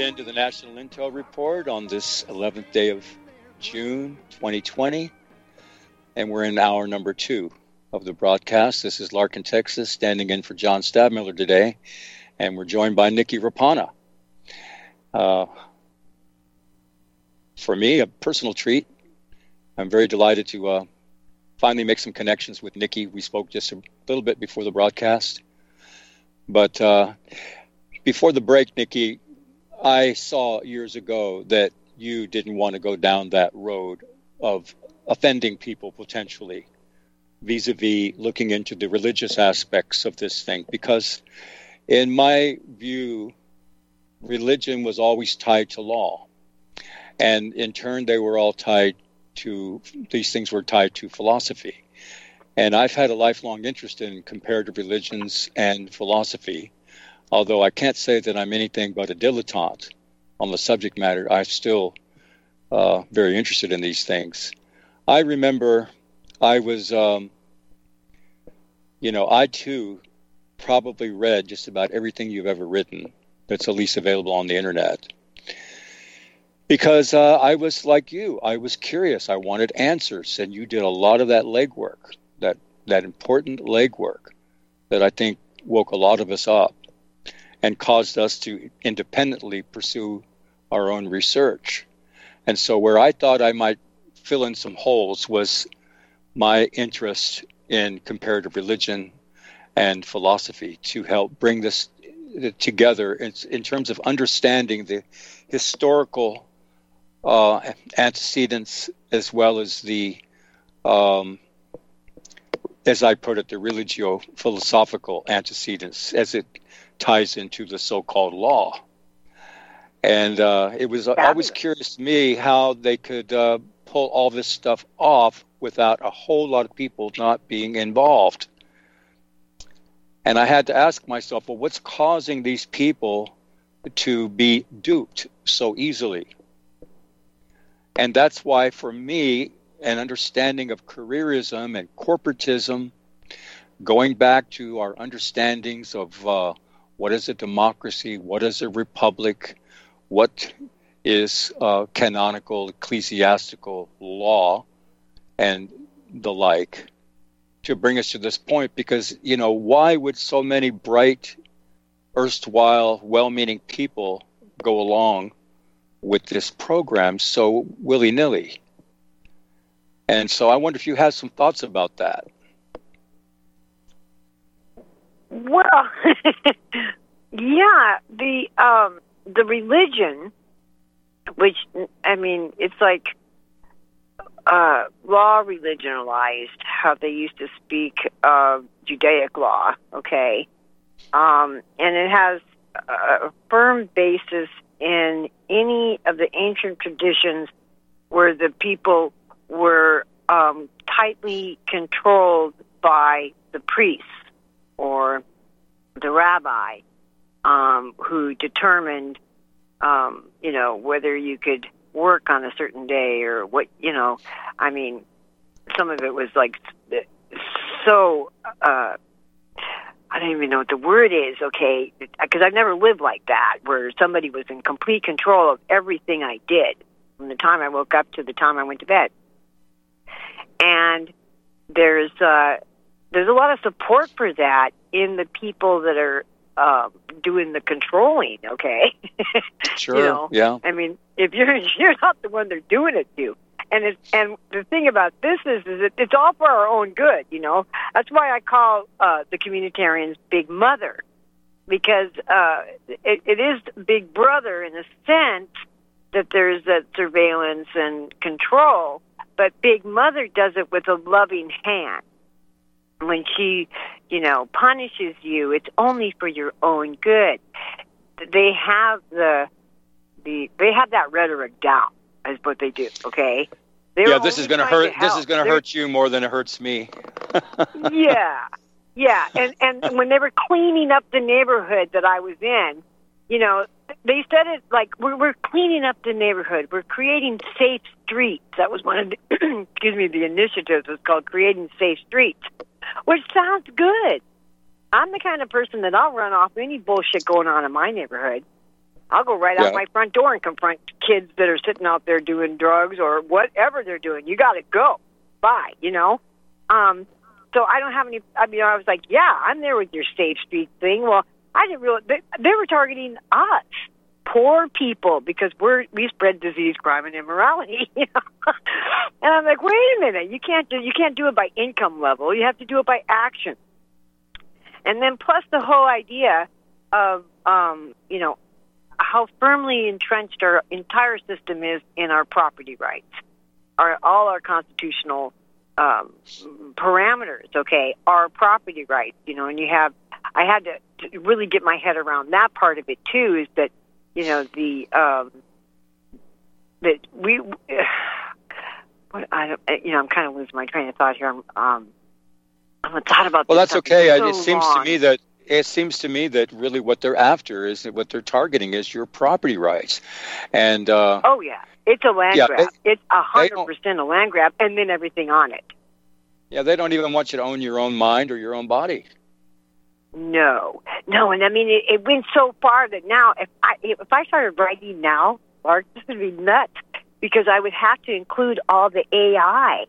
Tuned in to the National Intel Report on this 11th day of June 2020. And we're in hour number two of the broadcast. This is Larkin, Texas, standing in for John Stadtmiller today. And we're joined by Nikki Raapana. Uh, for me, a personal treat. I'm very delighted to uh, finally make some connections with Nikki. We spoke just a little bit before the broadcast. But uh, before the break, Nikki, I saw years ago that you didn't want to go down that road of offending people potentially vis a vis looking into the religious aspects of this thing. Because, in my view, religion was always tied to law. And in turn, they were all tied to, these things were tied to philosophy. And I've had a lifelong interest in comparative religions and philosophy although I can't say that I'm anything but a dilettante on the subject matter, I'm still uh, very interested in these things. I remember I was, um, you know, I too probably read just about everything you've ever written that's at least available on the internet. Because uh, I was like you, I was curious. I wanted answers, and you did a lot of that legwork, that that important legwork, that I think woke a lot of us up and caused us to independently pursue our own research. And so, where I thought I might fill in some holes was my interest in comparative religion and philosophy to help bring this together in, in terms of understanding the historical uh, antecedents as well as the, um, as I put it, the religio philosophical antecedents as it ties into the so-called law. And uh, it was Fabulous. always curious to me how they could uh, pull all this stuff off without a whole lot of people not being involved. And I had to ask myself, well, what's causing these people to be duped so easily? And that's why, for me, an understanding of careerism and corporatism, going back to our understandings of uh, what is a democracy? What is a republic? What is uh, canonical ecclesiastical law and the like to bring us to this point? Because, you know, why would so many bright, erstwhile, well meaning people go along with this program so willy nilly? And so I wonder if you have some thoughts about that. Well, yeah, the um, the religion, which I mean, it's like uh, law religionalized. How they used to speak of Judaic law, okay, um, and it has a firm basis in any of the ancient traditions where the people were um, tightly controlled by the priests or the rabbi um, who determined, um, you know, whether you could work on a certain day or what, you know, I mean, some of it was like so, uh, I don't even know what the word is, okay, because I've never lived like that, where somebody was in complete control of everything I did from the time I woke up to the time I went to bed. And there's, uh, there's a lot of support for that in the people that are um, doing the controlling. Okay, Sure. you know, yeah. I mean, if you're you're not the one they're doing it to, and it's and the thing about this is is that it's all for our own good. You know, that's why I call uh, the communitarians Big Mother, because uh, it, it is Big Brother in a sense that there's that surveillance and control, but Big Mother does it with a loving hand. When she, you know, punishes you, it's only for your own good. They have the the they have that rhetoric down. Is what they do. Okay. They're yeah, this is going to hurt. This is going to hurt you more than it hurts me. yeah, yeah, and and when they were cleaning up the neighborhood that I was in, you know, they said it like we're we're cleaning up the neighborhood. We're creating safe streets. That was one of the excuse me the initiatives was called creating safe streets, which sounds good. I'm the kind of person that I'll run off any bullshit going on in my neighborhood. I'll go right Yeah. out my front door and confront kids that are sitting out there doing drugs or whatever they're doing. You got to go. Bye. You know. Um, so I don't have any. I mean, I was like, yeah, I'm there with your safe street thing. Well, I didn't realize they, they were targeting us, poor people, because we're we spread disease, crime, and immorality. And I'm like, wait a minute, you can't do you can't do it by income level. You have to do it by action. And then plus the whole idea of um, you know how firmly entrenched our entire system is in our property rights, our all our constitutional um, parameters. Okay, our property rights. You know, and you have. I had to really get my head around that part of it too. Is that you know the um, that we. What I don't, you know, I'm kind of losing my train of thought here. I'm, um, I'm thought about. Well, that's okay. so it seems long. to me that it seems to me that really what they're after is that what they're targeting is your property rights, and uh, Oh yeah, it's a land Yeah, grab. it's a hundred percent a land grab, and then everything on it. yeah, they don't even want you to own your own mind or your own body. No, no, and I mean it, it went so far that now if I if I started writing now, Mark, this would be nuts because I would have to include all the AI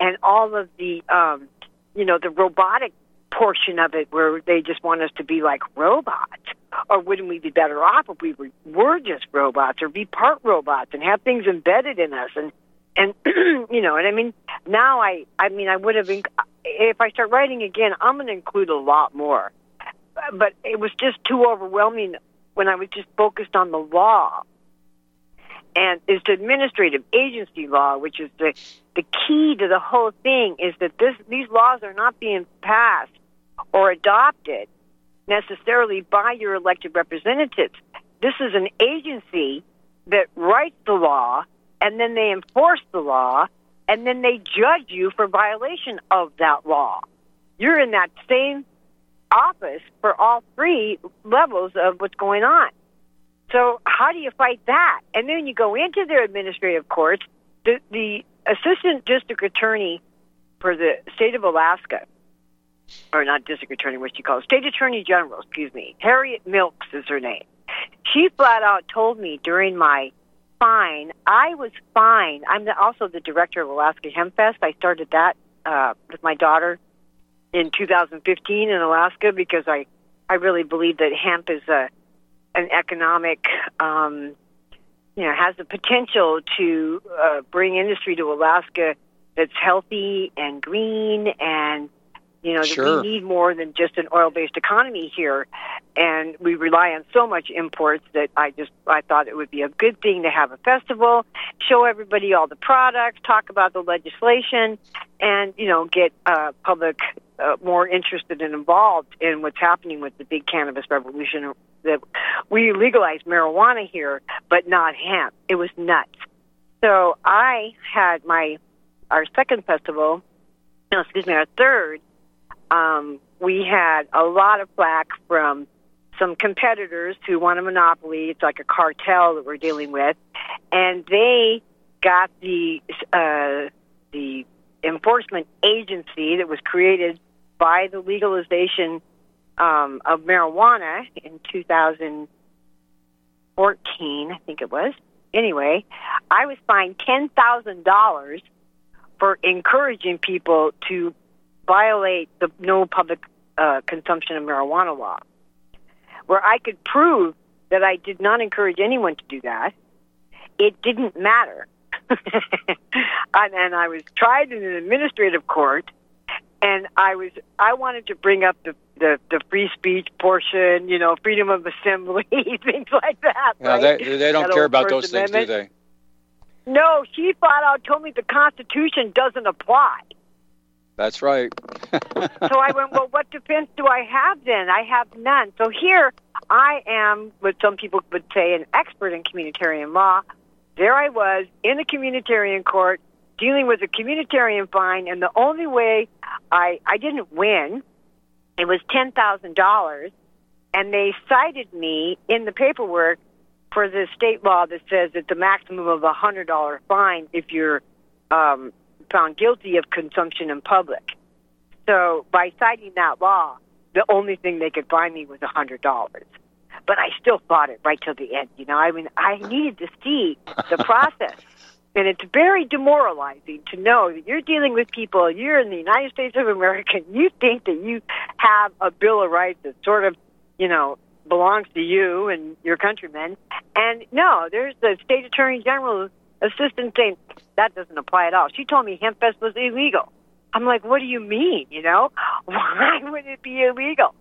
and all of the um, you know the robotic portion of it where they just want us to be like robots. Or wouldn't we be better off if we were, were just robots or be part robots and have things embedded in us and and you know and I mean now I I mean I would have inc- if I start writing again I'm going to include a lot more but it was just too overwhelming when I was just focused on the law. And it's administrative agency law, which is the the key to the whole thing, is that this these laws are not being passed or adopted necessarily by your elected representatives. This is an agency that writes the law and then they enforce the law and then they judge you for violation of that law. You're in that same office for all three levels of what's going on. So how do you fight that? And then you go into their administrative courts. The, the assistant district attorney for the state of Alaska, or not district attorney, what she calls state attorney general, excuse me, Harriet Milks is her name. She flat out told me during my fine, I was fine. I'm the, also the director of Alaska Hemp Fest. I started that uh, with my daughter in 2015 in Alaska because I I really believe that hemp is a an economic um, you know has the potential to uh, bring industry to Alaska that's healthy and green and you know Sure. we need more than just an oil based economy here and we rely on so much imports that I just I thought it would be a good thing to have a festival, show everybody all the products, talk about the legislation, and you know get uh, public uh, more interested and involved in what's happening with the big cannabis revolution. That we legalized marijuana here, but not hemp. It was nuts. So I had my our second festival, no, excuse me, our third. Um, we had a lot of flack from some competitors who want a monopoly. It's like a cartel that we're dealing with, and they got the uh, the enforcement agency that was created by the legalization um, of marijuana in 2014, I think it was. Anyway, I was fined ten thousand dollars for encouraging people to violate the no public uh, consumption of marijuana law. where I could prove that I did not encourage anyone to do that, it didn't matter. and, and I was tried in an administrative court, and I was I wanted to bring up the the, the free speech portion, you know, freedom of assembly, things like that. No, right? they, they don't That care about those things, do they? No, she flat out told me the Constitution doesn't apply. That's right. So I went, well, what defense do I have then? I have none. So here I am, what some people would say, an expert in communitarian law. There I was in a communitarian court dealing with a communitarian fine, and the only way I I didn't win, it was ten thousand dollars, and they cited me in the paperwork for the state law that says it's a maximum of a hundred dollar fine if you're um, found guilty of consumption in public. So by citing that law, the only thing they could fine me was a hundred dollars. But I still fought it right till the end. You know, I mean, I needed to see the process. And it's very demoralizing to know that you're dealing with people, you're in the United States of America, and you think that you have a Bill of Rights that sort of, you know, belongs to you and your countrymen. And no, there's the state attorney general assistant saying that doesn't apply at all. She told me HempFest was illegal. I'm like, what do you mean? You know, why would it be illegal?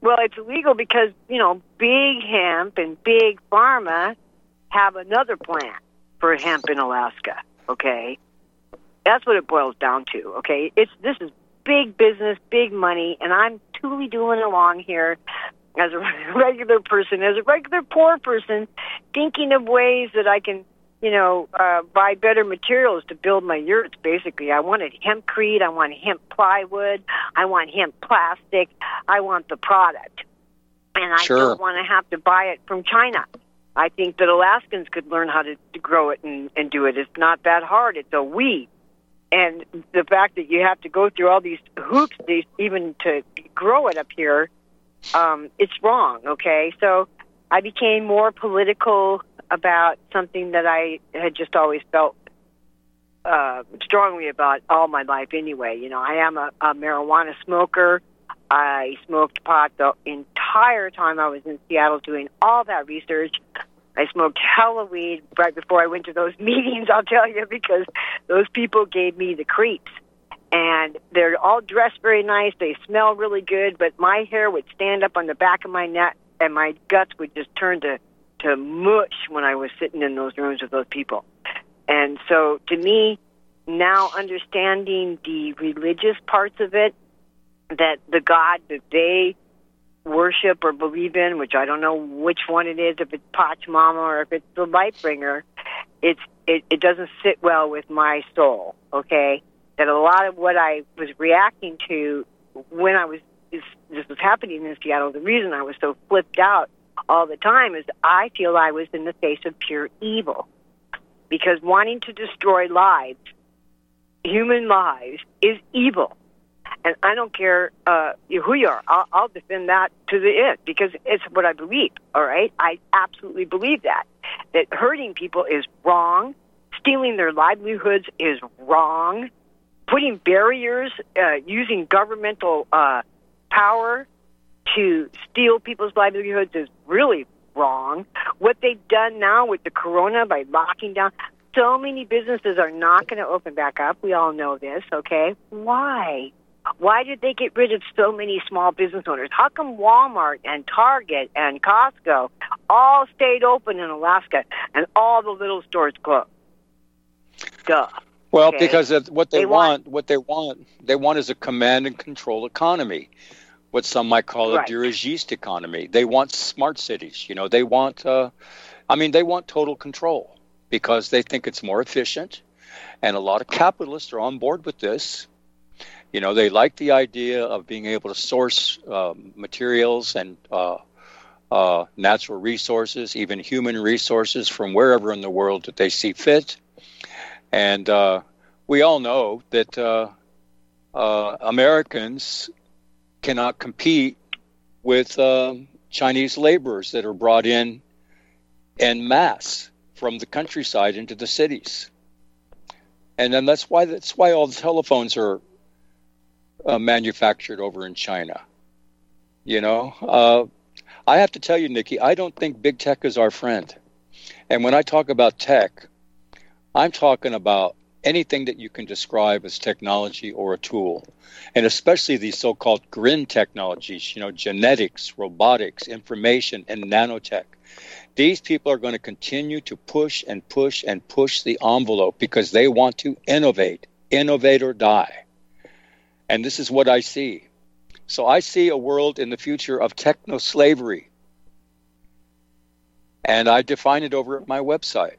Well, it's illegal because you know, big hemp and big pharma have another plan for hemp in Alaska. Okay, that's what it boils down to. Okay, it's this is big business, big money, and I'm truly doing along here as a regular person, as a regular poor person, thinking of ways that I can, you know, uh, buy better materials to build my yurts. Basically, I wanted hempcrete, I want hemp plywood, I want hemp plastic, I want the product, and I Sure. don't want to have to buy it from China. I think that Alaskans could learn how to, to grow it and, and do it. It's not that hard. It's a weed. And the fact that you have to go through all these hoops these, even to grow it up here, um, it's wrong, okay? So I became more political about something that I had just always felt uh, strongly about all my life anyway. You know, I am a, a marijuana smoker. I smoked pot the entire time I was in Seattle doing all that research. I smoked hella weed right before I went to those meetings, I'll tell you, because those people gave me the creeps. And they're all dressed very nice. They smell really good, but my hair would stand up on the back of my neck and my guts would just turn to, to mush when I was sitting in those rooms with those people. And so to me, now understanding the religious parts of it, that the God that they worship or believe in, which I don't know which one it is, if it's Pachamama or if it's the light bringer, it's it, it doesn't sit well with my soul, okay? That a lot of what I was reacting to when I was this, this was happening in Seattle, the reason I was so flipped out all the time is I feel I was in the face of pure evil. Because wanting to destroy lives, human lives, is evil and I don't care uh, who you are. I'll, I'll defend that to the end because it's what I believe. All right, I absolutely believe that that hurting people is wrong, stealing their livelihoods is wrong, putting barriers, uh, using governmental uh, power to steal people's livelihoods is really wrong. What they've done now with the corona by locking down. So many businesses are not going to open back up. We all know this, okay? Why? Why did they get rid of so many small business owners? How come Walmart and Target and Costco all stayed open in Alaska and all the little stores closed? Duh. Well, Okay. because of what they, They want, want- what they want, they want is a command and control economy, what some might call a Right. dirigiste economy. They want smart cities. You know, they want, uh, I mean, they want total control because they think it's more efficient, and a lot of capitalists are on board with this. You know, they like the idea of being able to source uh, materials and uh, uh, natural resources, even human resources, from wherever in the world that they see fit. And uh, we all know that uh, uh, Americans cannot compete with um Chinese laborers that are brought in en masse from the countryside into the cities. And then that's why that's why all the telephones are uh, manufactured over in China. You know, uh, I have to tell you, Nikki, I don't think big tech is our friend. And when I talk about tech, I'm talking about anything that you can describe as technology or a tool, and especially these so called green technologies, you know, genetics, robotics, information, and nanotech. These people are going to continue to push and push and push the envelope because they want to innovate, innovate or die. And this is what I see. So I see a world in the future of techno slavery. And I define it over at my website.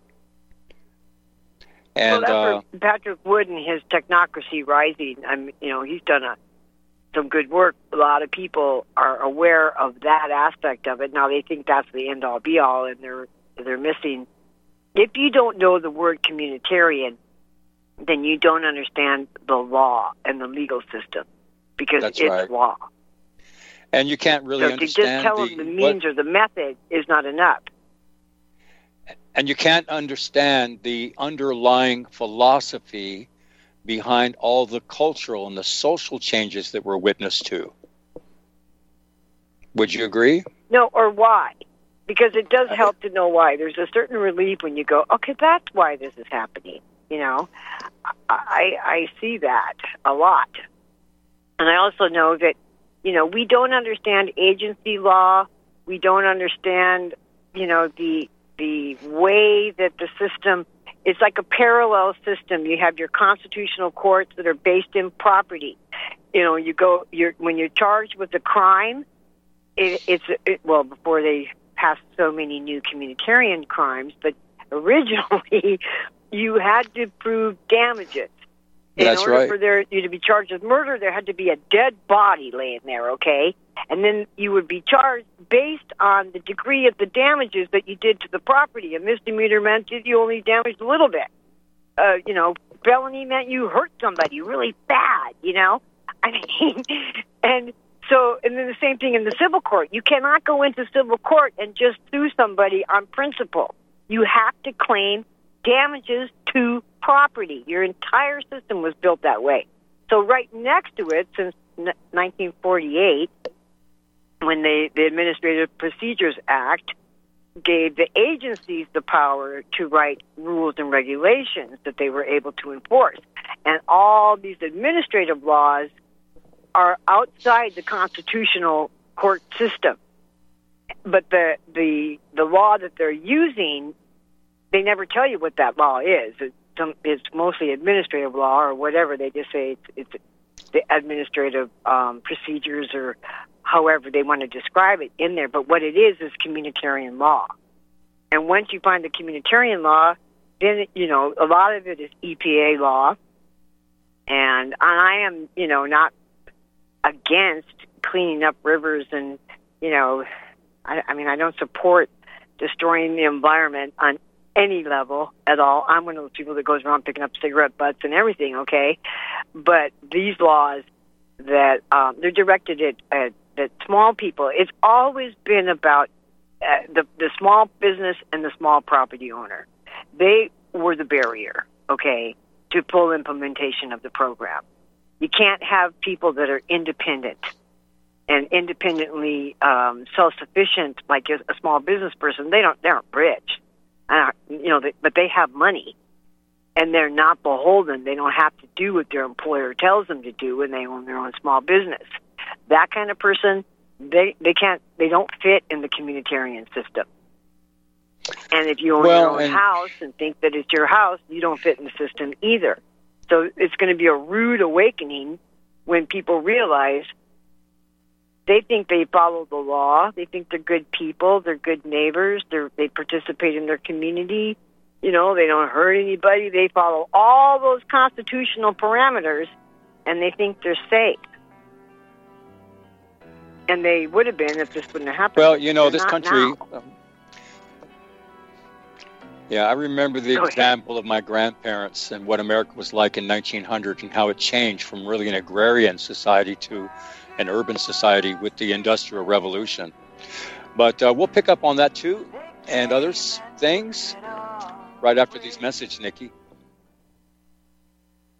And well, uh, Patrick Wood and his technocracy rising. I'm, you know, he's done a, some good work. A lot of people are aware of that aspect of it. Now they think that's the end all be all, and they're they're missing. If you don't know the word communitarian, then you don't understand the law and the legal system because that's it's right. law. And you can't really so understand. to just tell the, them the means what, or the method is not enough and you can't understand the underlying philosophy behind all the cultural and the social changes that we're witness to. Would you agree? No, or why? Because it does help to know why. There's a certain relief when you go, okay, that's why this is happening. You know, I I see that a lot, and I also know that you know we don't understand agency law. We don't understand you know the the way that the system it's like a parallel system. You have your constitutional courts that are based in property. You know, you go you're when you're charged with a crime, it, it's it, well before they passed so many new communitarian crimes, but originally you had to prove damages. In That's order right. for there you to be charged with murder, there had to be a dead body laying there. Okay, and then you would be charged based on the degree of the damages that you did to the property. A misdemeanor meant you only damaged a little bit. Uh, you know, felony meant you hurt somebody really bad. You know, I mean, and so and then the same thing in the civil court. You cannot go into civil court and just sue somebody on principle. You have to claim damages to property. Your entire system was built that way. So right next to it, since 1948, when they, the Administrative Procedures Act gave the agencies the power to write rules and regulations that they were able to enforce. And all these administrative laws are outside the constitutional court system. But the the the law that they're using, they never tell you what that law is. It's, it's mostly administrative law or whatever. They just say it's, it's the administrative um, procedures or however they want to describe it in there. But what it is is communitarian law. And once you find the communitarian law, then you know a lot of it is EPA law. And I am, you know, not against cleaning up rivers and, you know, I, I mean, I don't support destroying the environment on any level at all. I'm one of those people that goes around picking up cigarette butts and everything, okay? But these laws that um, they're directed at, at, at small people, it's always been about uh, the, the small business and the small property owner. They were the barrier, okay, to full implementation of the program. You can't have people that are independent and independently um, self-sufficient, like a, a small business person. They don't. They aren't rich uh, you know, they, but they have money and they're not beholden. They don't have to do what their employer tells them to do when they own their own small business. That kind of person, they they can't, they don't fit in the communitarian system. And if you own well, your own and- house and think that it's your house, you don't fit in the system either. So it's going to be a rude awakening when people realize they think they follow the law. They think they're good people. They're good neighbors. They they participate in their community. You know, they don't hurt anybody. They follow all those constitutional parameters, and they think they're safe. And they would have been if this wouldn't have happened. Well, you know, They're this country. um, yeah, I remember the Go ahead. example of my grandparents and what America was like in 1900 and how it changed from really an agrarian society to an urban society with the Industrial Revolution. But uh, we'll pick up on that too and other things right after these messages, Nikki.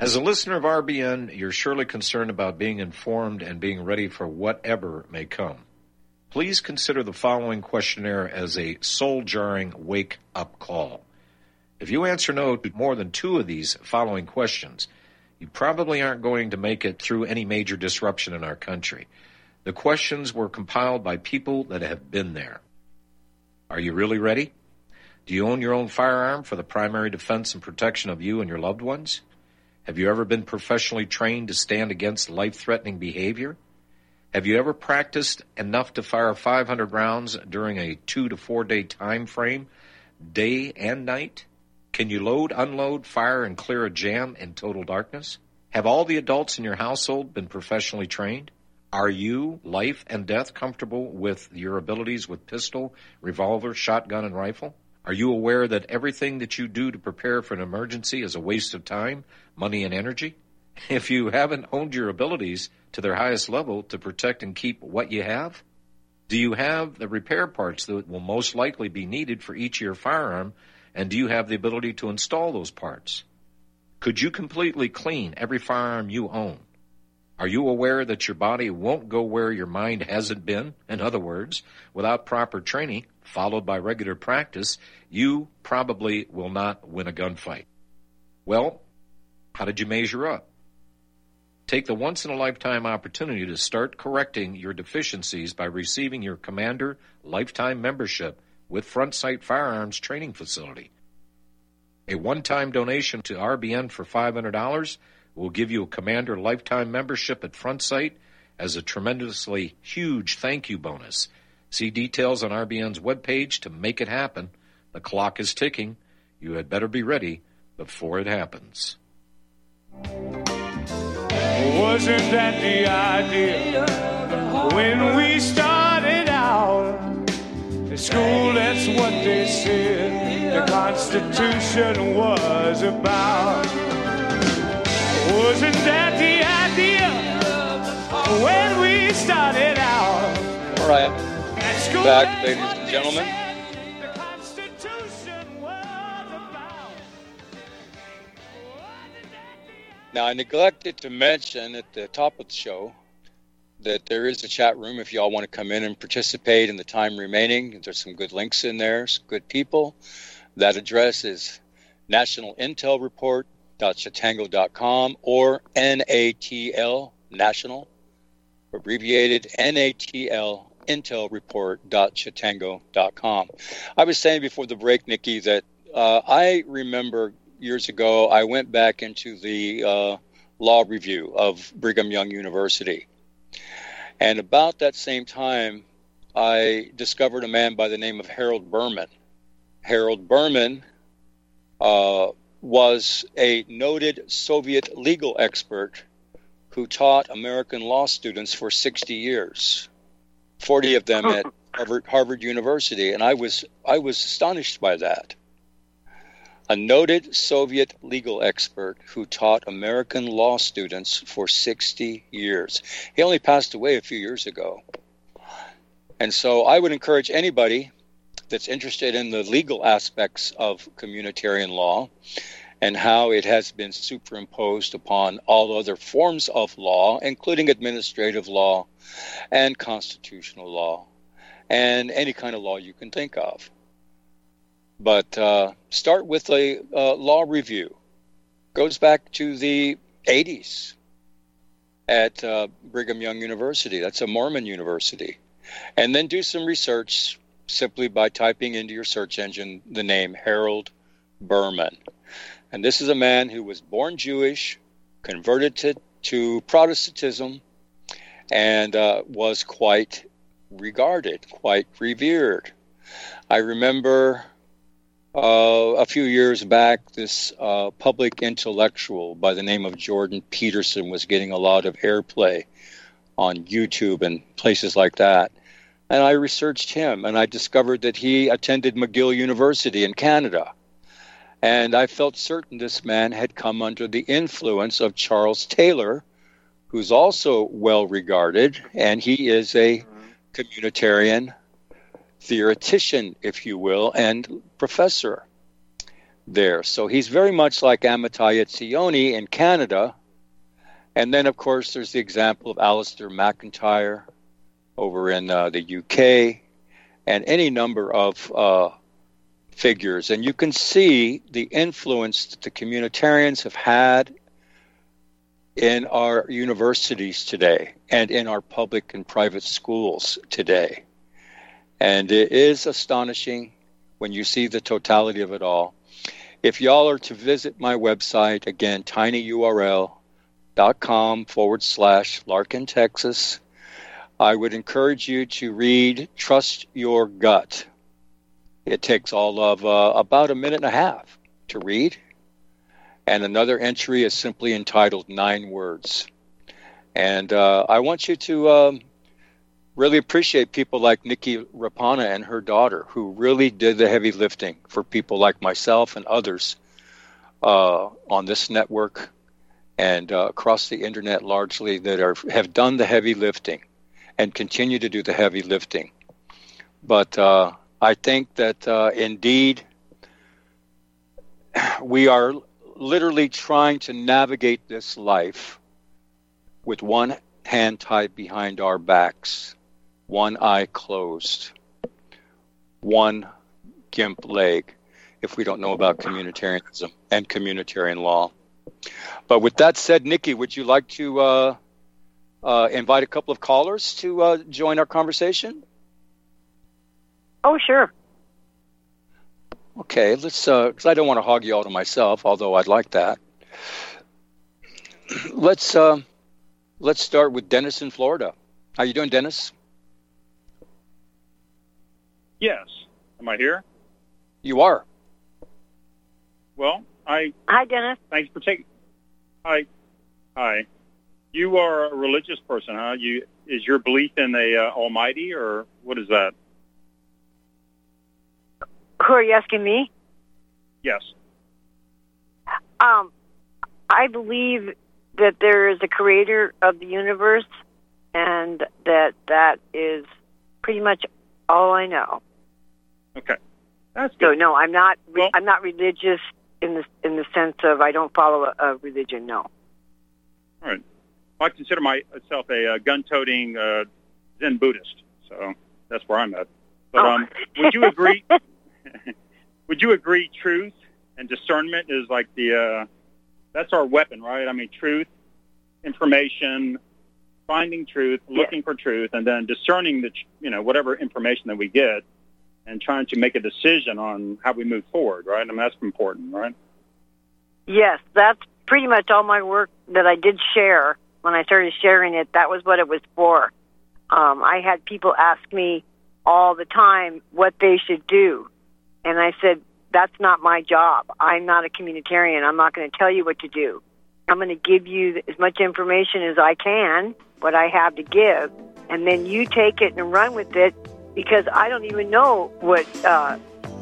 As a listener of RBN, you're surely concerned about being informed and being ready for whatever may come. Please consider the following questionnaire as a soul jarring wake up call. If you answer no to more than two of these following questions, you probably aren't going to make it through any major disruption in our country. The questions were compiled by people that have been there. Are you really ready? Do you own your own firearm for the primary defense and protection of you and your loved ones? Have you ever been professionally trained to stand against life threatening behavior? Have you ever practiced enough to fire 500 rounds during a two to four day time frame, day and night? Can you load, unload, fire, and clear a jam in total darkness? Have all the adults in your household been professionally trained? Are you, life and death, comfortable with your abilities with pistol, revolver, shotgun, and rifle? Are you aware that everything that you do to prepare for an emergency is a waste of time, money, and energy? If you haven't honed your abilities to their highest level to protect and keep what you have, do you have the repair parts that will most likely be needed for each of your firearm, and do you have the ability to install those parts? Could you completely clean every firearm you own? Are you aware that your body won't go where your mind hasn't been? In other words, without proper training, followed by regular practice, you probably will not win a gunfight. Well, how did you measure up? Take the once in a lifetime opportunity to start correcting your deficiencies by receiving your Commander Lifetime Membership with Front Sight Firearms Training Facility. A one time donation to RBN for $500 will give you a Commander lifetime membership at Front Sight as a tremendously huge thank you bonus. See details on RBN's webpage to make it happen. The clock is ticking. You had better be ready before it happens. Wasn't that the idea when we started out? At school, that's what they said the Constitution was about. Wasn't that the idea when we started out? All right. Back, ladies and gentlemen. Now, I neglected to mention at the top of the show that there is a chat room if y'all want to come in and participate in the time remaining. There's some good links in there, good people. That address is National Intel Report national.chatango.com or NATL, national, abbreviated NATL, intelreport.chatango.com. I was saying before the break, Nikki, that uh, I remember years ago I went back into the uh, law review of Brigham Young University. And about that same time, I discovered a man by the name of Harold Berman. Harold Berman uh, was a noted Soviet legal expert who taught American law students for 60 years, 40 of them at Harvard, Harvard University, and I was I was astonished by that. A noted Soviet legal expert who taught American law students for 60 years. He only passed away a few years ago. And so I would encourage anybody that's interested in the legal aspects of communitarian law and how it has been superimposed upon all other forms of law, including administrative law and constitutional law and any kind of law you can think of. But uh, start with a uh, law review. goes back to the 80s at uh, Brigham Young University. That's a Mormon university. And then do some research simply by typing into your search engine the name Harold Berman. And this is a man who was born Jewish, converted to, to Protestantism, and uh, was quite regarded, quite revered. I remember uh, a few years back, this uh, public intellectual by the name of Jordan Peterson was getting a lot of airplay on YouTube and places like that. And I researched him and I discovered that he attended McGill University in Canada. And I felt certain this man had come under the influence of Charles Taylor, who's also well regarded, and he is a communitarian theoretician, if you will, and professor there. So he's very much like Amitai Etzioni in Canada. And then, of course, there's the example of Alasdair MacIntyre over in uh, the UK and any number of uh, figures. And you can see the influence that the communitarians have had in our universities today and in our public and private schools today. And it is astonishing when you see the totality of it all. If y'all are to visit my website, again, tinyurl.com forward slash Larkin, Texas, I would encourage you to read Trust Your Gut. It takes all of uh, about a minute and a half to read. And another entry is simply entitled Nine Words. And uh, I want you to um, really appreciate people like Nikki Raapana and her daughter, who really did the heavy lifting for people like myself and others uh, on this network and uh, across the internet largely that are have done the heavy lifting and continue to do the heavy lifting. But uh, I think that uh, indeed we are literally trying to navigate this life with one hand tied behind our backs one eye closed, one gimp leg, if we don't know about communitarianism and communitarian law. But with that said, Nikki, would you like to uh, uh, invite a couple of callers to uh, join our conversation? Oh, sure. Okay, let's. Because uh, I don't want to hog you all to myself, although I'd like that. Let's uh, let's start with Dennis in Florida. How you doing, Dennis? Yes. Am I here? You are. Well, I. Hi, Dennis. Thanks for taking. Hi. Hi. You are a religious person, huh? You is your belief in a uh, Almighty, or what is that? Who are you asking me? Yes. Um, I believe that there is a creator of the universe, and that that is pretty much all I know. Okay, that's So good. no, I'm not. Re- Well- I'm not religious in the in the sense of I don't follow a, a religion. No. All right. Well, I consider myself a uh, gun-toting uh, Zen Buddhist, so that's where I'm at. But Oh. um, would you agree? would you agree? Truth and discernment is like the uh, that's our weapon, right? I mean, truth, information, finding truth, Yes. looking for truth, and then discerning the you know whatever information that we get, and trying to make a decision on how we move forward, right? I mean, that's important, right? Yes, that's pretty much all my work that I did share. When I started sharing it, that was what it was for. Um, I had people ask me all the time what they should do, and I said, "That's not my job. I'm not a communitarian. I'm not going to tell you what to do. I'm going to give you as much information as I can, what I have to give, and then you take it and run with it because I don't even know what uh,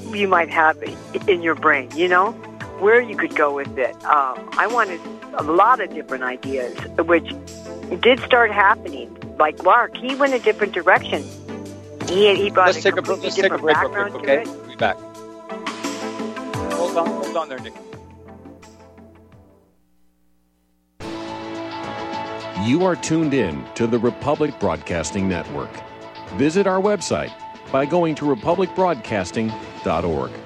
you might have in your brain, you know, where you could go with it. Um, I wanted a lot of different ideas, which did start happening. Like Mark, he went a different direction. He, he brought Let's a take a completely let's take a different break real background quick, to okay? it. We'll be back. Hold on, hold on there, Nikki. You are tuned in to the Republic Broadcasting Network. Visit our website by going to republicbroadcasting.org.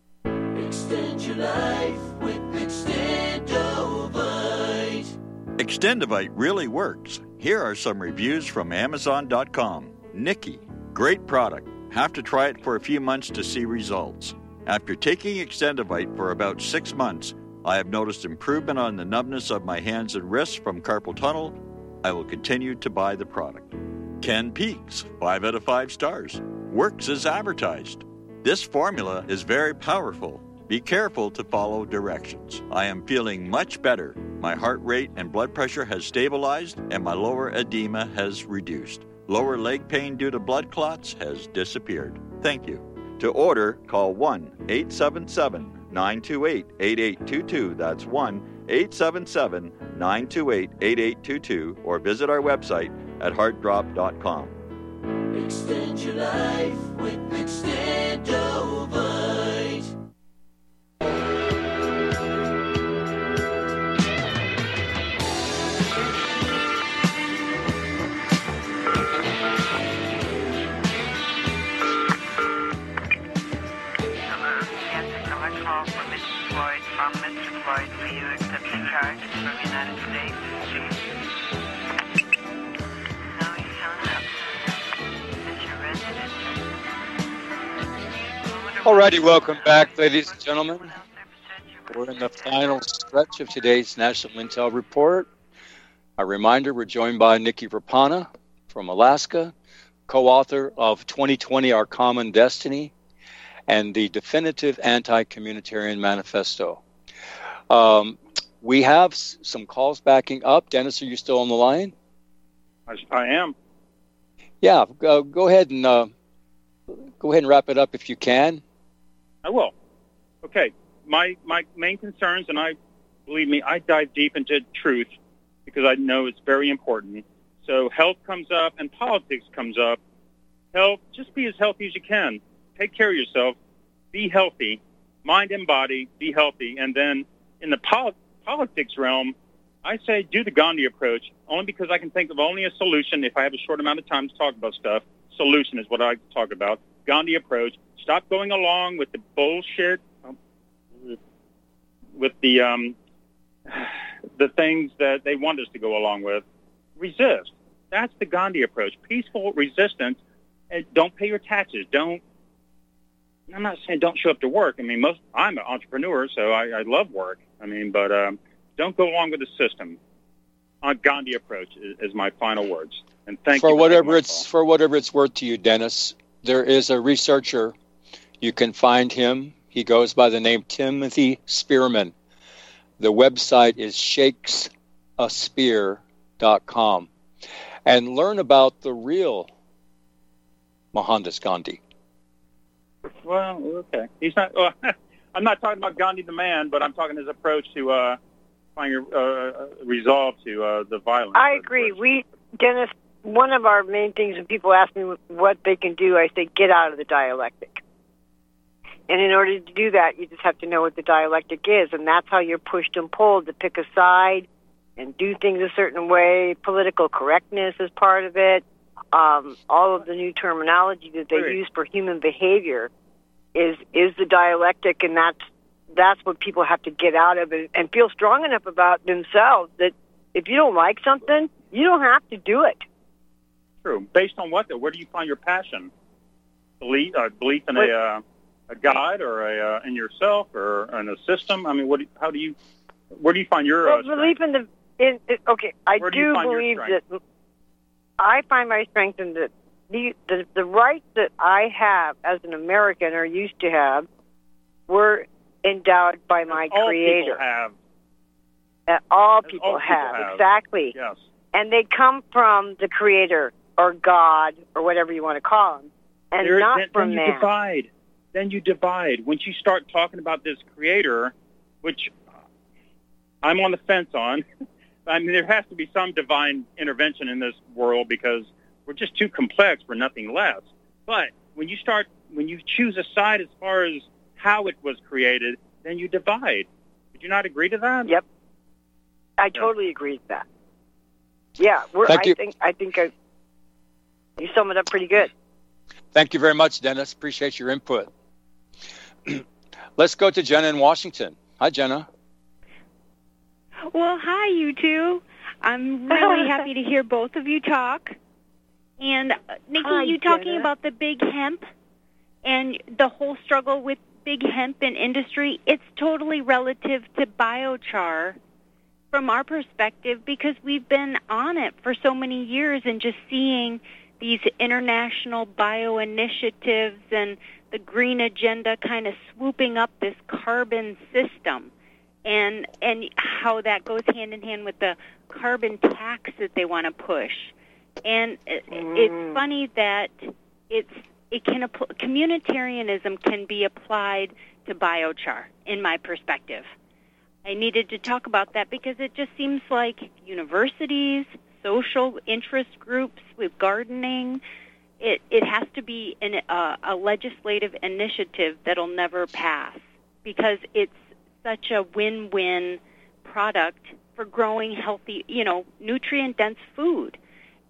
Extend your life with Extendovite. Extendovite really works. Here are some reviews from Amazon.com. Nikki, great product. Have to try it for a few months to see results. After taking Extendovite for about six months, I have noticed improvement on the numbness of my hands and wrists from carpal tunnel. I will continue to buy the product. Ken Peaks, 5 out of 5 stars. Works as advertised. This formula is very powerful. Be careful to follow directions. I am feeling much better. My heart rate and blood pressure has stabilized, and my lower edema has reduced. Lower leg pain due to blood clots has disappeared. Thank you. To order, call 1 877 928 8822. That's 1 877 928 8822, or visit our website at heartdrop.com. Extend your life with Extendovite. Hello, Alrighty, welcome back, ladies and gentlemen. We're in the final stretch of today's National Intel Report. A reminder we're joined by Nikki Raapana from Alaska, co author of 2020 Our Common Destiny and the Definitive Anti Communitarian Manifesto. Um, we have some calls backing up. Dennis, are you still on the line? I, I am. Yeah, go, go ahead and uh, go ahead and wrap it up if you can. I will. Okay. My my main concerns, and I believe me, I dive deep into truth because I know it's very important. So health comes up and politics comes up. Health, just be as healthy as you can. Take care of yourself. Be healthy, mind and body. Be healthy, and then in the pol- politics realm, I say do the Gandhi approach. Only because I can think of only a solution if I have a short amount of time to talk about stuff. Solution is what I talk about. Gandhi approach. Stop going along with the bullshit, um, with the um, the things that they want us to go along with. Resist. That's the Gandhi approach. Peaceful resistance. And don't pay your taxes. Don't. I'm not saying don't show up to work. I mean, most I'm an entrepreneur, so I, I love work. I mean, but um, don't go along with the system. Uh, Gandhi approach is, is my final words. And thank for you for whatever it's for whatever it's worth to you, Dennis. There is a researcher. You can find him. He goes by the name Timothy Spearman. The website is shakesaspear.com. And learn about the real Mohandas Gandhi. Well, okay. He's not. Well, I'm not talking about Gandhi the man, but I'm talking his approach to uh, finding uh, resolve to uh, the violence. I agree. We, Dennis, one of our main things when people ask me what they can do, I say get out of the dialectic. And in order to do that, you just have to know what the dialectic is, and that's how you're pushed and pulled to pick a side and do things a certain way. Political correctness is part of it. Um, all of the new terminology that they Right. use for human behavior is is the dialectic, and that's that's what people have to get out of it and feel strong enough about themselves that if you don't like something, you don't have to do it. True. Based on what though? Where do you find your passion? Belief, uh, belief in a uh, a God or a uh, in yourself or in a system. I mean, what? How do you? Where do you find your? Well, uh, belief in the in, in okay, I Where do do believe that I find my strength in that the, the the rights that I have as an American or used to have were endowed by my all Creator. people have. that all people, all people have. have. exactly, Yes. and they come from the Creator or God or whatever you want to call him, and There- not then, from then you man. divide. Then you divide. Once you start talking about this creator, which I'm on the fence on, I mean, there has to be some divine intervention in this world because we're just too complex for nothing less. But when you start, when you choose a side as far as how it was created, then you divide. Would you not agree to that? Yep. I totally agree with that. Yeah, we're, Thank I you. think I think I, you sum it up pretty good. Thank you very much, Dennis. Appreciate your input. Let's go to Jenna in Washington. Hi, Jenna. Well, hi, you two. I'm really happy to hear both of you talk. And uh, Nikki, Hi, you talking Jenna. about the big hemp and the whole struggle with big hemp in industry, it's totally relative to biochar from our perspective because we've been on it for so many years and just seeing these international bio initiatives and the green agenda kind of swooping up this carbon system and and how that goes hand in hand with the carbon tax that they want to push. And it, it's mm. funny that it's it can communitarianism can be applied to biochar in my perspective. I needed to talk about that because it just seems like universities, social interest groups with gardening, it it has to be an, uh, a legislative initiative that'll never pass because it's such a win-win product for growing healthy, you know, nutrient-dense food.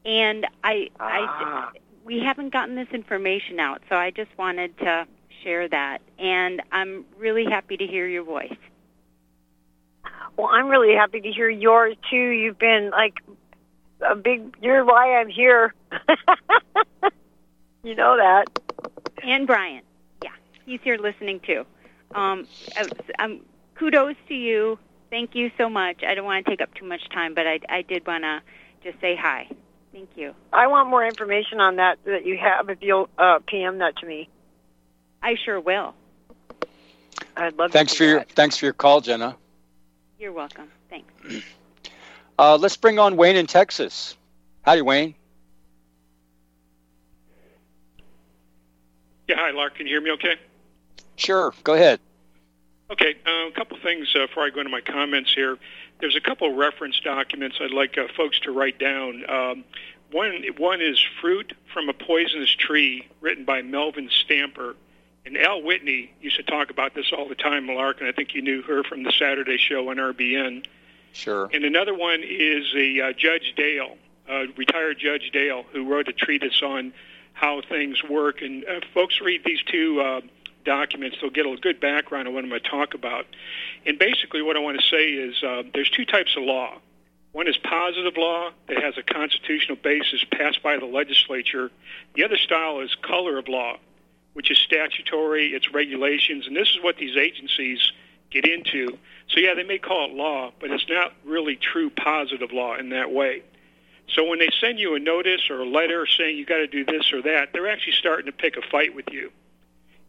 And I, I, we haven't gotten this information out, so I just wanted to share that. And I'm really happy to hear your voice. Well, I'm really happy to hear yours too. You've been like a big. You're why I'm here. you know that. And Brian, yeah, he's here listening too. Um, uh, um, kudos to you. Thank you so much. I don't want to take up too much time, but I, I did want to just say hi. Thank you. I want more information on that that you have. If you'll uh, PM that to me, I sure will. I'd love. Thanks to for do your thanks for your call, Jenna. You're welcome. Thanks. Uh, let's bring on Wayne in Texas. Howdy, Wayne. Yeah, hi, Lark. Can you hear me okay? Sure, go ahead. Okay, uh, a couple things uh, before I go into my comments here. There's a couple reference documents I'd like uh, folks to write down. Um, one, one is Fruit from a Poisonous Tree, written by Melvin Stamper. And Al Whitney used to talk about this all the time, Lark, and I think you knew her from the Saturday show on RBN. Sure. And another one is the uh, Judge Dale, uh, retired Judge Dale, who wrote a treatise on how things work. And uh, folks read these two uh, documents, they'll get a good background on what I'm going to talk about. And basically, what I want to say is uh, there's two types of law. One is positive law that has a constitutional basis passed by the legislature. The other style is color of law, which is statutory, it's regulations, and this is what these agencies get into. So, yeah, they may call it law, but it's not really true positive law in that way. So, when they send you a notice or a letter saying you got to do this or that, they're actually starting to pick a fight with you.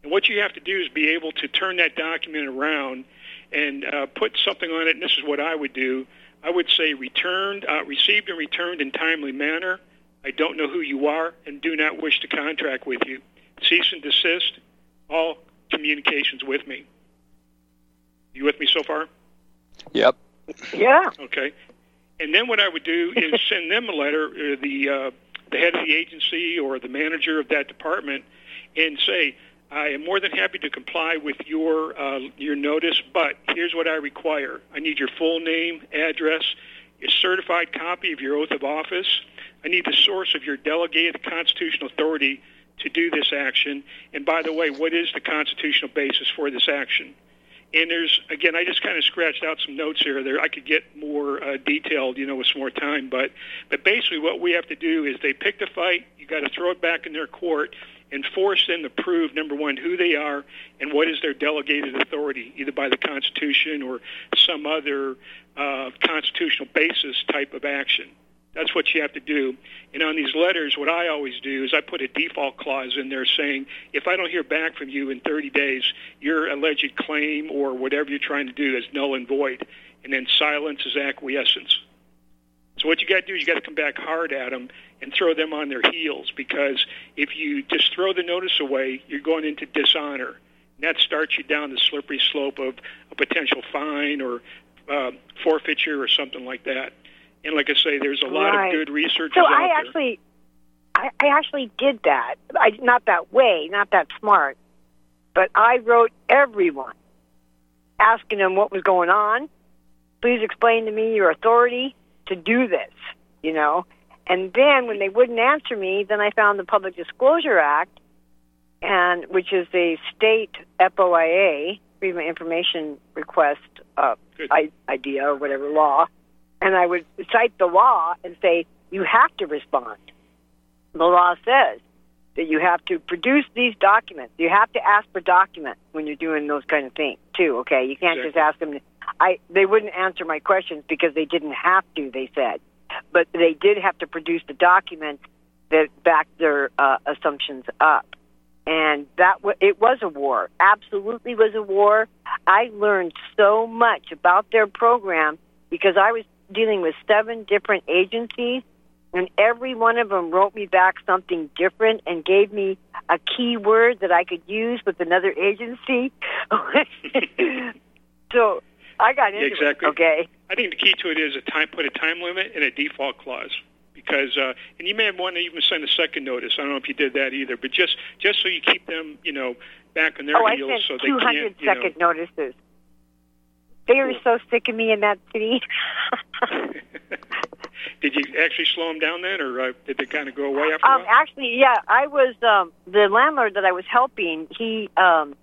And what you have to do is be able to turn that document around and uh, put something on it. And this is what I would do. I would say returned, uh, received and returned in timely manner. I don't know who you are and do not wish to contract with you. Cease and desist all communications with me. You with me so far? Yep. Yeah. Okay. And then what I would do is send them a letter, uh, the uh, the head of the agency or the manager of that department, and say, I am more than happy to comply with your uh, your notice, but here's what I require: I need your full name, address, a certified copy of your oath of office. I need the source of your delegated constitutional authority to do this action. And by the way, what is the constitutional basis for this action? And there's again, I just kind of scratched out some notes here. There, I could get more uh, detailed, you know, with some more time. But but basically, what we have to do is they pick the fight. You got to throw it back in their court and force them to prove number one who they are and what is their delegated authority, either by the Constitution or some other uh, constitutional basis type of action. That's what you have to do. And on these letters, what I always do is I put a default clause in there saying, if I don't hear back from you in 30 days, your alleged claim or whatever you're trying to do is null and void. And then silence is acquiescence. So what you got to do is you got to come back hard at them and throw them on their heels because if you just throw the notice away, you're going into dishonor. And that starts you down the slippery slope of a potential fine or uh, forfeiture or something like that. And like I say, there's a lot Right. of good researchers So out I there. actually, I, I actually did that. I not that way, not that smart, but I wrote everyone, asking them what was going on. Please explain to me your authority to do this. You know, and then when they wouldn't answer me, then I found the Public Disclosure Act, and which is the state FOIA, Freedom of Information Request uh, I, idea or whatever law, and I would cite the law and say you have to respond. The law says that you have to produce these documents. You have to ask for documents when you're doing those kind of things too. Okay, you can't just ask them. To, I they wouldn't answer my questions because they didn't have to. They said, but they did have to produce the documents that backed their uh, assumptions up. And that w- it was a war. Absolutely was a war. I learned so much about their program because I was dealing with seven different agencies and every one of them wrote me back something different and gave me a key word that I could use with another agency. so I got into exactly. it. Okay. I think the key to it is a time put a time limit and a default clause. Because uh, and you may have want to even send a second notice. I don't know if you did that either, but just just so you keep them, you know, back on their oh, I heels, sent so they can't, you know. notices. They were so sick of me in that city. Did you actually slow them down then, or uh, did they kind of go away after Um, actually, yeah, I was um, the landlord that I was helping. He, um,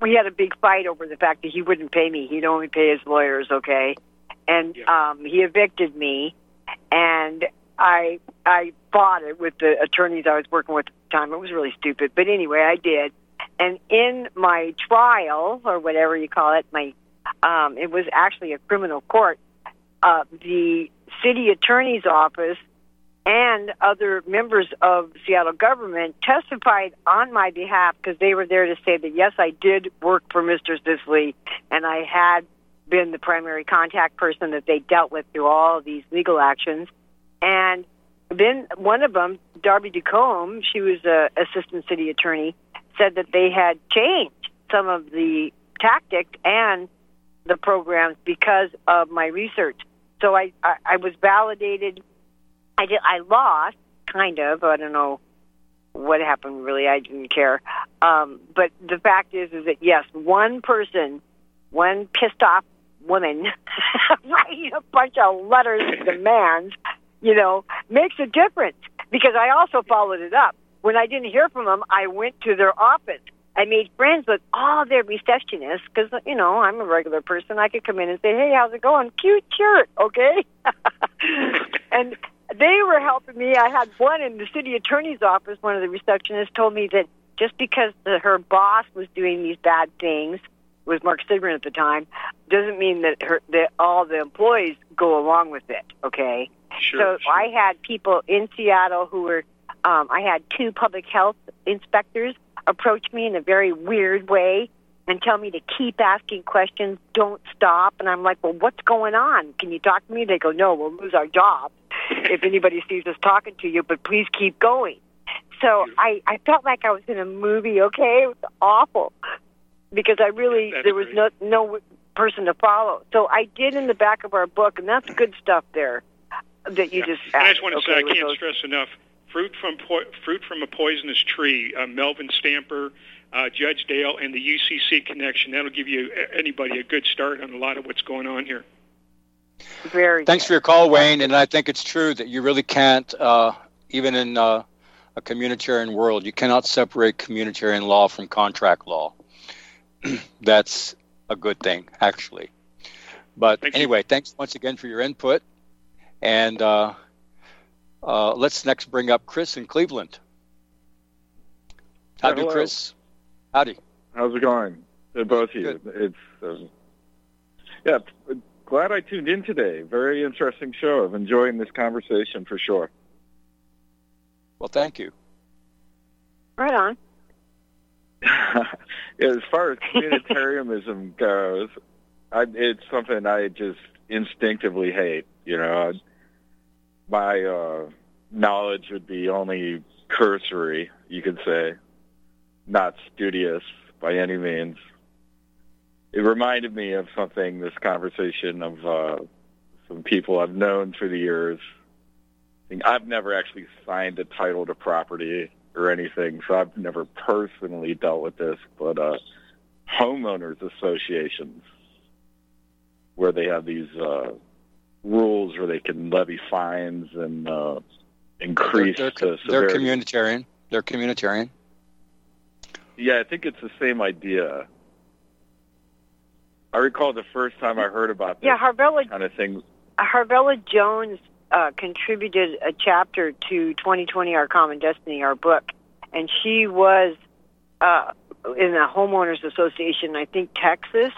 we had a big fight over the fact that he wouldn't pay me. He'd only pay his lawyers, okay, and um, he evicted me, and I I fought it with the attorneys I was working with at the time. It was really stupid, but anyway, I did. And in my trial or whatever you call it, my um, it was actually a criminal court. Uh, the city attorney's office and other members of Seattle government testified on my behalf because they were there to say that yes, I did work for Mr. Sisley and I had been the primary contact person that they dealt with through all these legal actions. And then one of them, Darby Ducombe, she was a assistant city attorney, said that they had changed some of the tactics and the programs because of my research. So I, I, I was validated. I did. I lost, kind of. I don't know what happened. Really, I didn't care. Um, but the fact is, is that yes, one person, one pissed off woman, writing a bunch of letters and demands, you know, makes a difference. Because I also followed it up. When I didn't hear from them, I went to their office. I made friends with all their receptionists because, you know, I'm a regular person. I could come in and say, hey, how's it going? Cute shirt, okay? and they were helping me. I had one in the city attorney's office. One of the receptionists told me that just because the, her boss was doing these bad things, was Mark Sidran at the time, doesn't mean that her that all the employees go along with it. Okay. Sure, so I had people in Seattle who were. Um, I had two public health inspectors. Approach me in a very weird way and tell me to keep asking questions, don't stop. And I'm like, well, what's going on? Can you talk to me? They go, no, we'll lose our job if anybody sees us talking to you, but please keep going. So I, I felt like I was in a movie, okay? It was awful because I really, That's there was no, no person to follow. So I did in the back of our book, and that's good stuff there that you just And I just want to okay, say I can't those- stress enough: fruit from po- fruit from a poisonous tree. Uh, Melvin Stamper, uh, Judge Dale, and the UCC connection. That'll give you uh, anybody a good start on a lot of what's going on here. Very Thanks for your call, Wayne. And I think it's true that you really can't, uh, even in uh, a communitarian world, you cannot separate communitarian law from contract law. That's a good thing, actually. But anyway, thanks once again for your input. And uh, let's next bring up Chris in Cleveland. Yeah, Howdy, hello. Chris. Howdy. How's it going? To both of you. It's uh, yeah. Glad I tuned in today. Very interesting show. I'm enjoying this conversation for sure. Well, thank you. Right on. as far as communitarianism goes, I, it's something I just instinctively hate. You know, my uh, knowledge would be only cursory, you could say, not studious by any means. It reminded me of something. This conversation of uh, some people I've known through the years. I've never actually signed a title to property or anything, so I've never personally dealt with this. But uh, homeowners associations, where they have these uh, rules where they can levy fines and uh, increase they're, the they're communitarian. They're communitarian. Yeah, I think it's the same idea. I recall the first time I heard about this Yeah, Harvella kind of thing. Harvella Jones uh, contributed a chapter to 2020 Our Common Destiny, our book, and she was uh, in the homeowners association, I think Texas.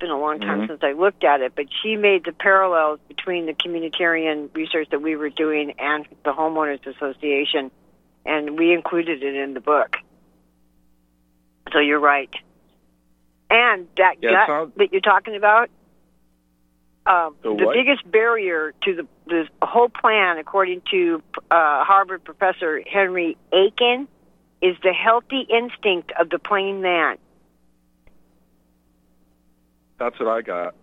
Been a long time Mhm. since I looked at it, but she made the parallels between the communitarian research that we were doing and the homeowners association, and we included it in the book. So you're right. And that Yeah, gut that you're talking about, um, The the biggest barrier to the, the whole plan, according to uh, Harvard professor Henry Aiken, is the healthy instinct of the plain man. That's what I got.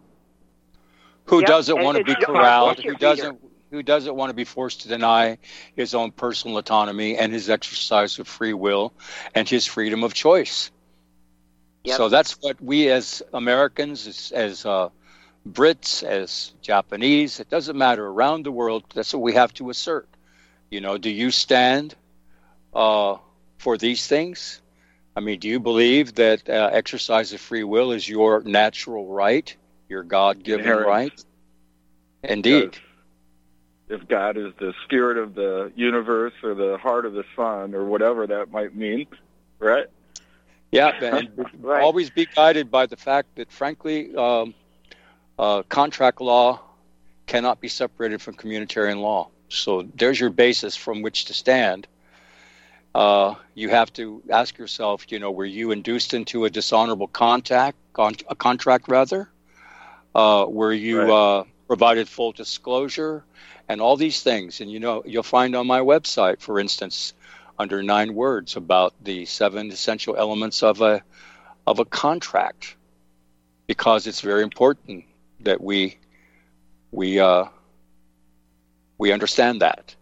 who Yep, doesn't and want to be corralled, who doesn't who doesn't want to be forced to deny his own personal autonomy and his exercise of free will and his freedom of choice. Yep. So that's what we as Americans, as, as uh, Brits, as Japanese, it doesn't matter around the world. That's what we have to assert. You know, do you stand uh, for these things? I mean, do you believe that uh, exercise of free will is your natural right, your God-given right? Indeed. If God is the spirit of the universe or the heart of the sun or whatever that might mean, right? Yeah, and always be guided by the fact that, frankly, um, uh, contract law cannot be separated from communitarian law. So there's your basis from which to stand. Uh, you have to ask yourself, you know, were you induced into a dishonorable contact, con- a contract rather? Uh, were you uh, provided full disclosure, and all these things? And you know, you'll find on my website, for instance, under nine words about the seven essential elements of a of a contract, because it's very important that we we uh, we understand that,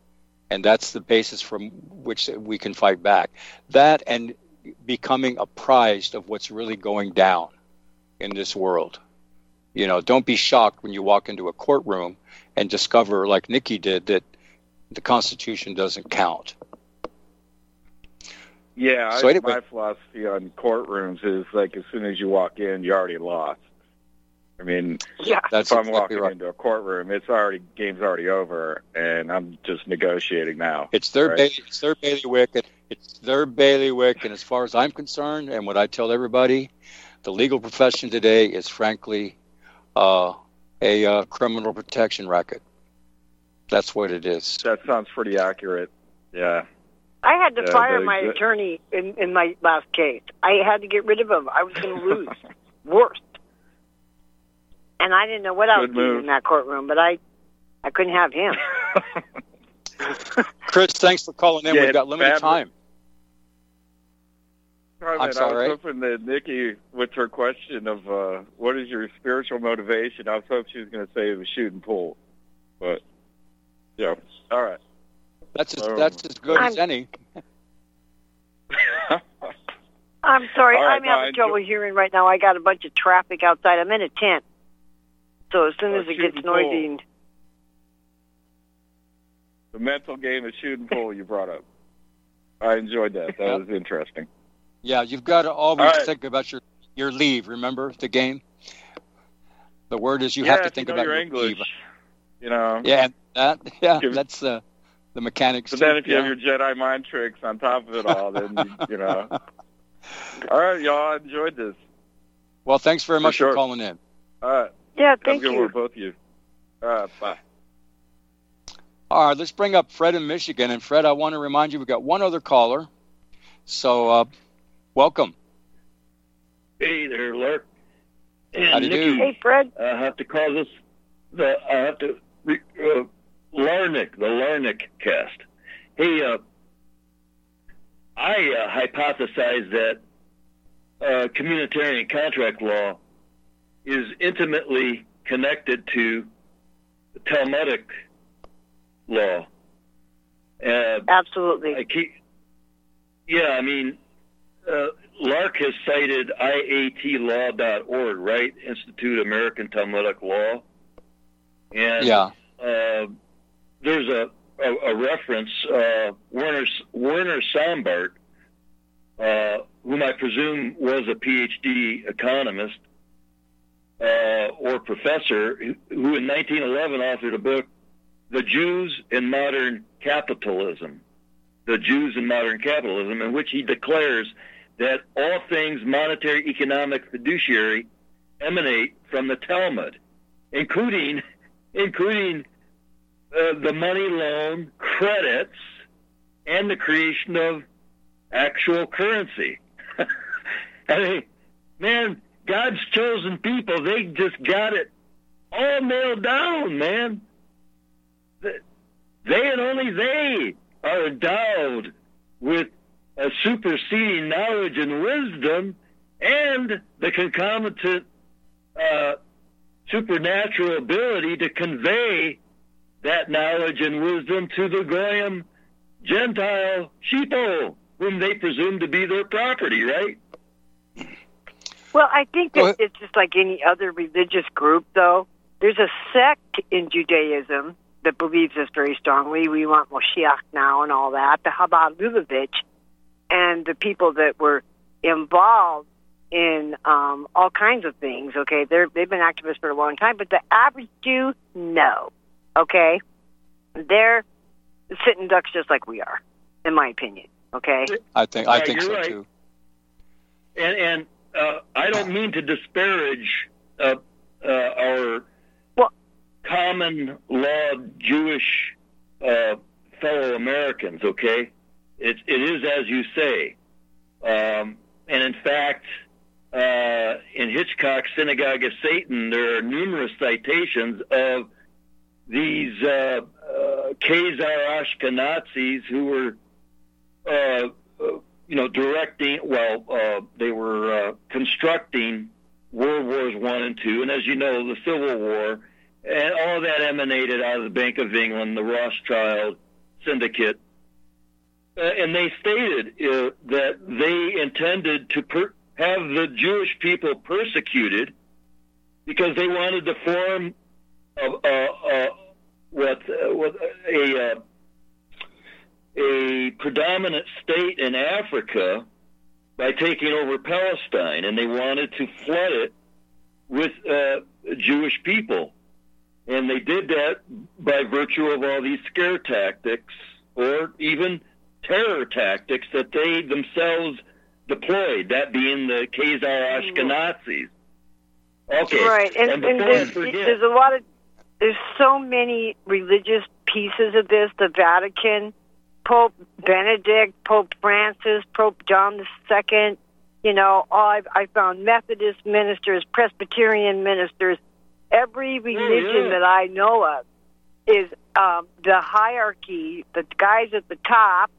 and that's the basis from which we can fight back. That and becoming apprised of what's really going down in this world. You know, don't be shocked when you walk into a courtroom and discover, like Nikki did, that the Constitution doesn't count. Yeah, So I, anyway- my philosophy on courtrooms is like as soon as you walk in, you already lost. I mean, yeah. That's if I'm exactly walking right. into a courtroom, it's already game's already over, and I'm just negotiating now. It's their right? ba- it's their bailiwick. and It's their bailiwick, and as far as I'm concerned, and what I tell everybody, the legal profession today is frankly uh, a uh, criminal protection racket. That's what it is. That sounds pretty accurate. Yeah. I had to Yeah, fire my attorney in, in my last case. I had to get rid of him. I was going to lose. Worst. And I didn't know what I was Good doing move. in that courtroom, but I, I couldn't have him. Chris, thanks for calling in. Yeah, We've got limited bad- time. Carmen, I'm sorry. I was hoping that Nikki, with her question of uh, what is your spiritual motivation, I was hoping she was going to say it was shooting pool. But, yeah, all right. That's as, Um, that's as good as I'm- any. I'm sorry. All right, I'm having fine. trouble hearing right now. I got a bunch of traffic outside. I'm in a tent. So as soon as it shooting gets noisy, The mental game of shooting pool you brought up. I enjoyed that. That was interesting. Yeah, you've got to always All right. think about your your leave. Remember the game. The word is you yeah, have to think you know about your your English. leave. You know. Yeah, that yeah, Give- that's uh, the mechanics. But too, then if you yeah. have your Jedi mind tricks on top of it all, then you, you know. All right, y'all. I enjoyed this. well, thanks very For much sure. for calling in. All right. Yeah, Have a thank good you. one, both of you. All right. Bye. All right, let's bring up Fred in Michigan. And Fred, I want to remind you we've got one other caller. So, uh, welcome. Hey there, Lark. How do you Nikki, do? Hey, Fred. I have to call this the I have to uh, Larnick, the Larnick cast. Hey, uh, I uh, hypothesize that uh, communitarian contract law is intimately connected to Talmudic law. Uh, Absolutely. I keep, yeah, I mean, uh, Lark has cited IATlaw.org, right? Institute of American Talmudic Law. And Yeah. uh, there's a, a, a reference, uh, Werner, Werner Sombart, uh, whom I presume was a PhD economist uh, or professor, who in 1911 authored a book, The Jews in Modern Capitalism. The Jews in Modern Capitalism, in which he declares that all things monetary, economic, fiduciary emanate from the Talmud, including including uh, the money loan credits and the creation of actual currency. I mean, man, God's chosen people, they just got it all nailed down, man. They and only they are endowed with a superseding knowledge and wisdom and the concomitant uh, supernatural ability to convey that knowledge and wisdom to the Goyim Gentile sheeple, whom they presume to be their property, right? Well, I think that ahead. it's just like any other religious group, though. There's a sect in Judaism that believes this very strongly. We want Moshiach now and all that. The Chabad Lubavitch and the people that were involved in um, all kinds of things. Okay, they're they've been activists for a long time, but the average Jew, no. Okay, they're sitting ducks just like we are, in my opinion. Okay. I think I Right, think so right. too. And and uh, I don't mean to disparage uh, uh, our Well- common law Jewish uh, fellow Americans. Okay, it it is as you say, um, and in fact, uh, in Hitchcock's Synagogue of Satan, there are numerous citations of these uh, uh, Khazar Ashkenazis who were uh, uh, you know, directing. Well, uh, they were uh, constructing World Wars One and Two, and as you know, the Civil War, and all that emanated out of the Bank of England, the Rothschild syndicate, uh, and they stated uh, that they intended to per- have the Jewish people persecuted because they wanted to form a, a, a what what a uh, a predominant state in Africa by taking over Palestine, and they wanted to flood it with uh, Jewish people. And they did that by virtue of all these scare tactics or even terror tactics that they themselves deployed, that being the Khazar Ashkenazis. Okay. Right, and, and, I there's, forget, there's a lot of there's so many religious pieces of this. The Vatican Pope Benedict, Pope Francis, Pope John II. You know, I've I found Methodist ministers, Presbyterian ministers. Every religion yeah. that I know of is um, the hierarchy. The guys at the top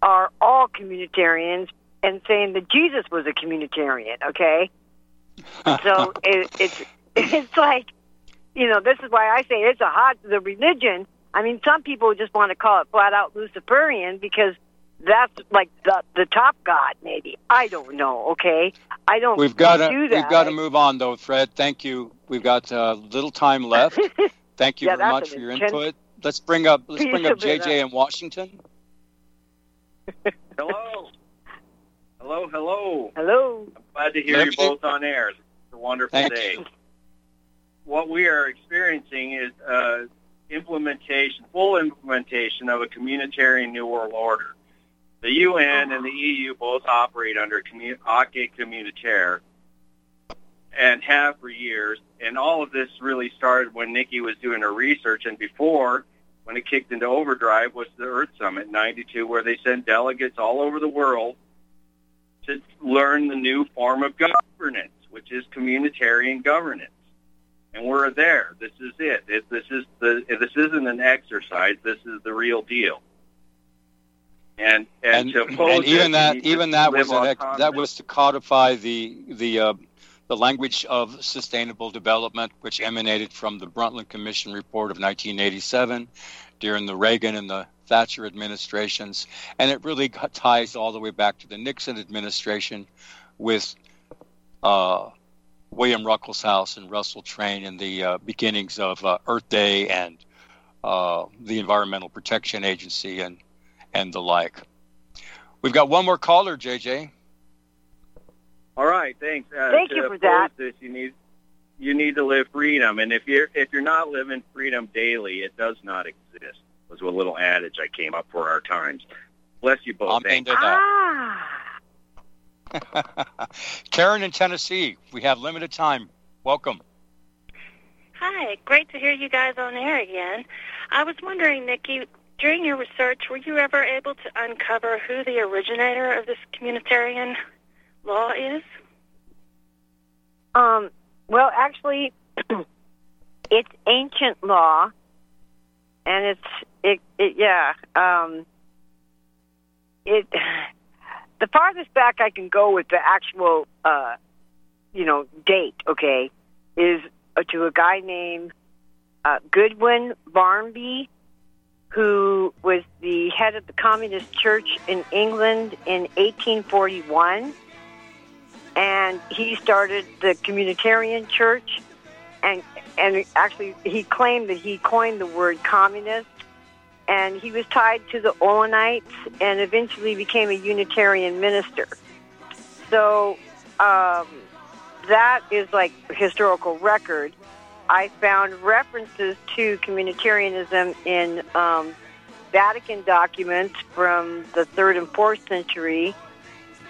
are all communitarians and saying that Jesus was a communitarian. Okay, so it, it's it's like you know this is why I say it's a hot the religion. I mean, some people just want to call it flat out Luciferian because that's like the the top god. Maybe I don't know. Okay, I don't. We've got to we've got to move on though, Fred. Thank you. We've got uh, little time left. Thank you Yeah, very much for your intense input. Let's bring up let's bring up JJ in Washington. Hello. Hello, hello. Hello. I'm glad to hear you Everything- both on air. It's a wonderful Thank day. you. What we are experiencing is uh, implementation, full implementation of a communitarian New World Order. The UN and the EU both operate under commu- acquis communautaire and have for years. And all of this really started when Nikki was doing her research and before, when it kicked into overdrive, was the Earth Summit in 92, where they sent delegates all over the world to learn the new form of governance, which is communitarian governance. We're there. This is it. it this is the. This isn't an exercise. This is the real deal. And and, And, and even that even that was an that was to codify the the uh, the language of sustainable development, which emanated from the Brundtland Commission report of 1987 during the Reagan and the Thatcher administrations, and it really got- ties all the way back to the Nixon administration with uh, William Ruckelshaus and Russell Train in the uh, beginnings of uh, Earth Day and uh, the Environmental Protection Agency and and the like. We've got one more caller, JJ. All right, thanks. Uh, Thank to you for that. This, you need you need to live freedom, and if you're if you're not living freedom daily, it does not exist. Was a little adage I came up for our times. Bless you both. I'm Thank into Ah. Karen in Tennessee, we have limited time. Welcome. Hi, great to hear you guys on air again. I was wondering, Nikki, during your research, were you ever able to uncover who the originator of this communitarian law is? Um, well, actually, it's ancient law, and it's it, it yeah. Um, it the farthest back I can go with the actual uh, you know date. Okay, is uh, to a guy named uh, Goodwin Barmby, who was the head of the Communist Church in England in 1841 and he started the communitarian church and and actually he claimed that he coined the word communist and he was tied to the Owenites and eventually became a Unitarian minister. So um, that is like historical record. I found references to communitarianism in um, Vatican documents from the third and fourth century,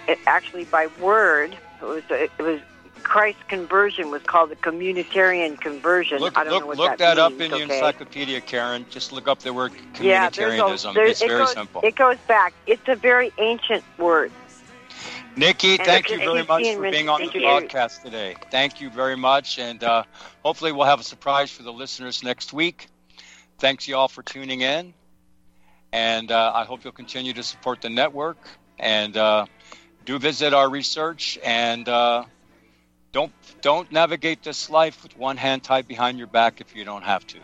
it, actually by word. It was it was Christ's conversion was called the communitarian conversion. Look, I don't look, know what look that, that up means, in the okay? encyclopedia, Karen. Just look up the word communitarianism. Yeah, there's a, there's, it's it very goes, simple. It goes back. It's a very ancient word. Nikki, And thank you very much for being on the podcast today. Thank you very much, and uh, hopefully we'll have a surprise for the listeners next week. Thanks you all for tuning in, and uh, I hope you'll continue to support the network and uh, do visit our research and uh, don't don't navigate this life with one hand tied behind your back if you don't have to.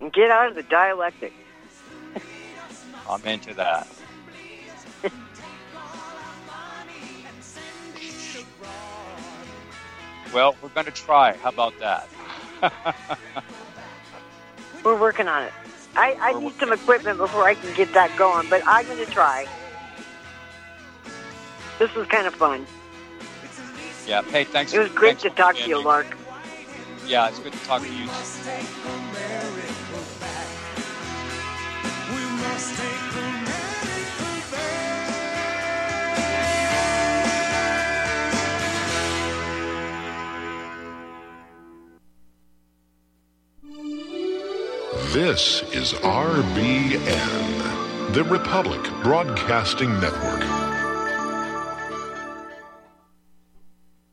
And get out of the dialectic. I'm into that. well, we're going to try. How about that? We're working on it. I, I need some equipment before I can get that going, but I'm going to try. This was kind of fun. yeah. Hey, thanks. It was great to talk to you, here. Lark. Yeah, it's good to talk to you. This is RBN, the Republic Broadcasting Network.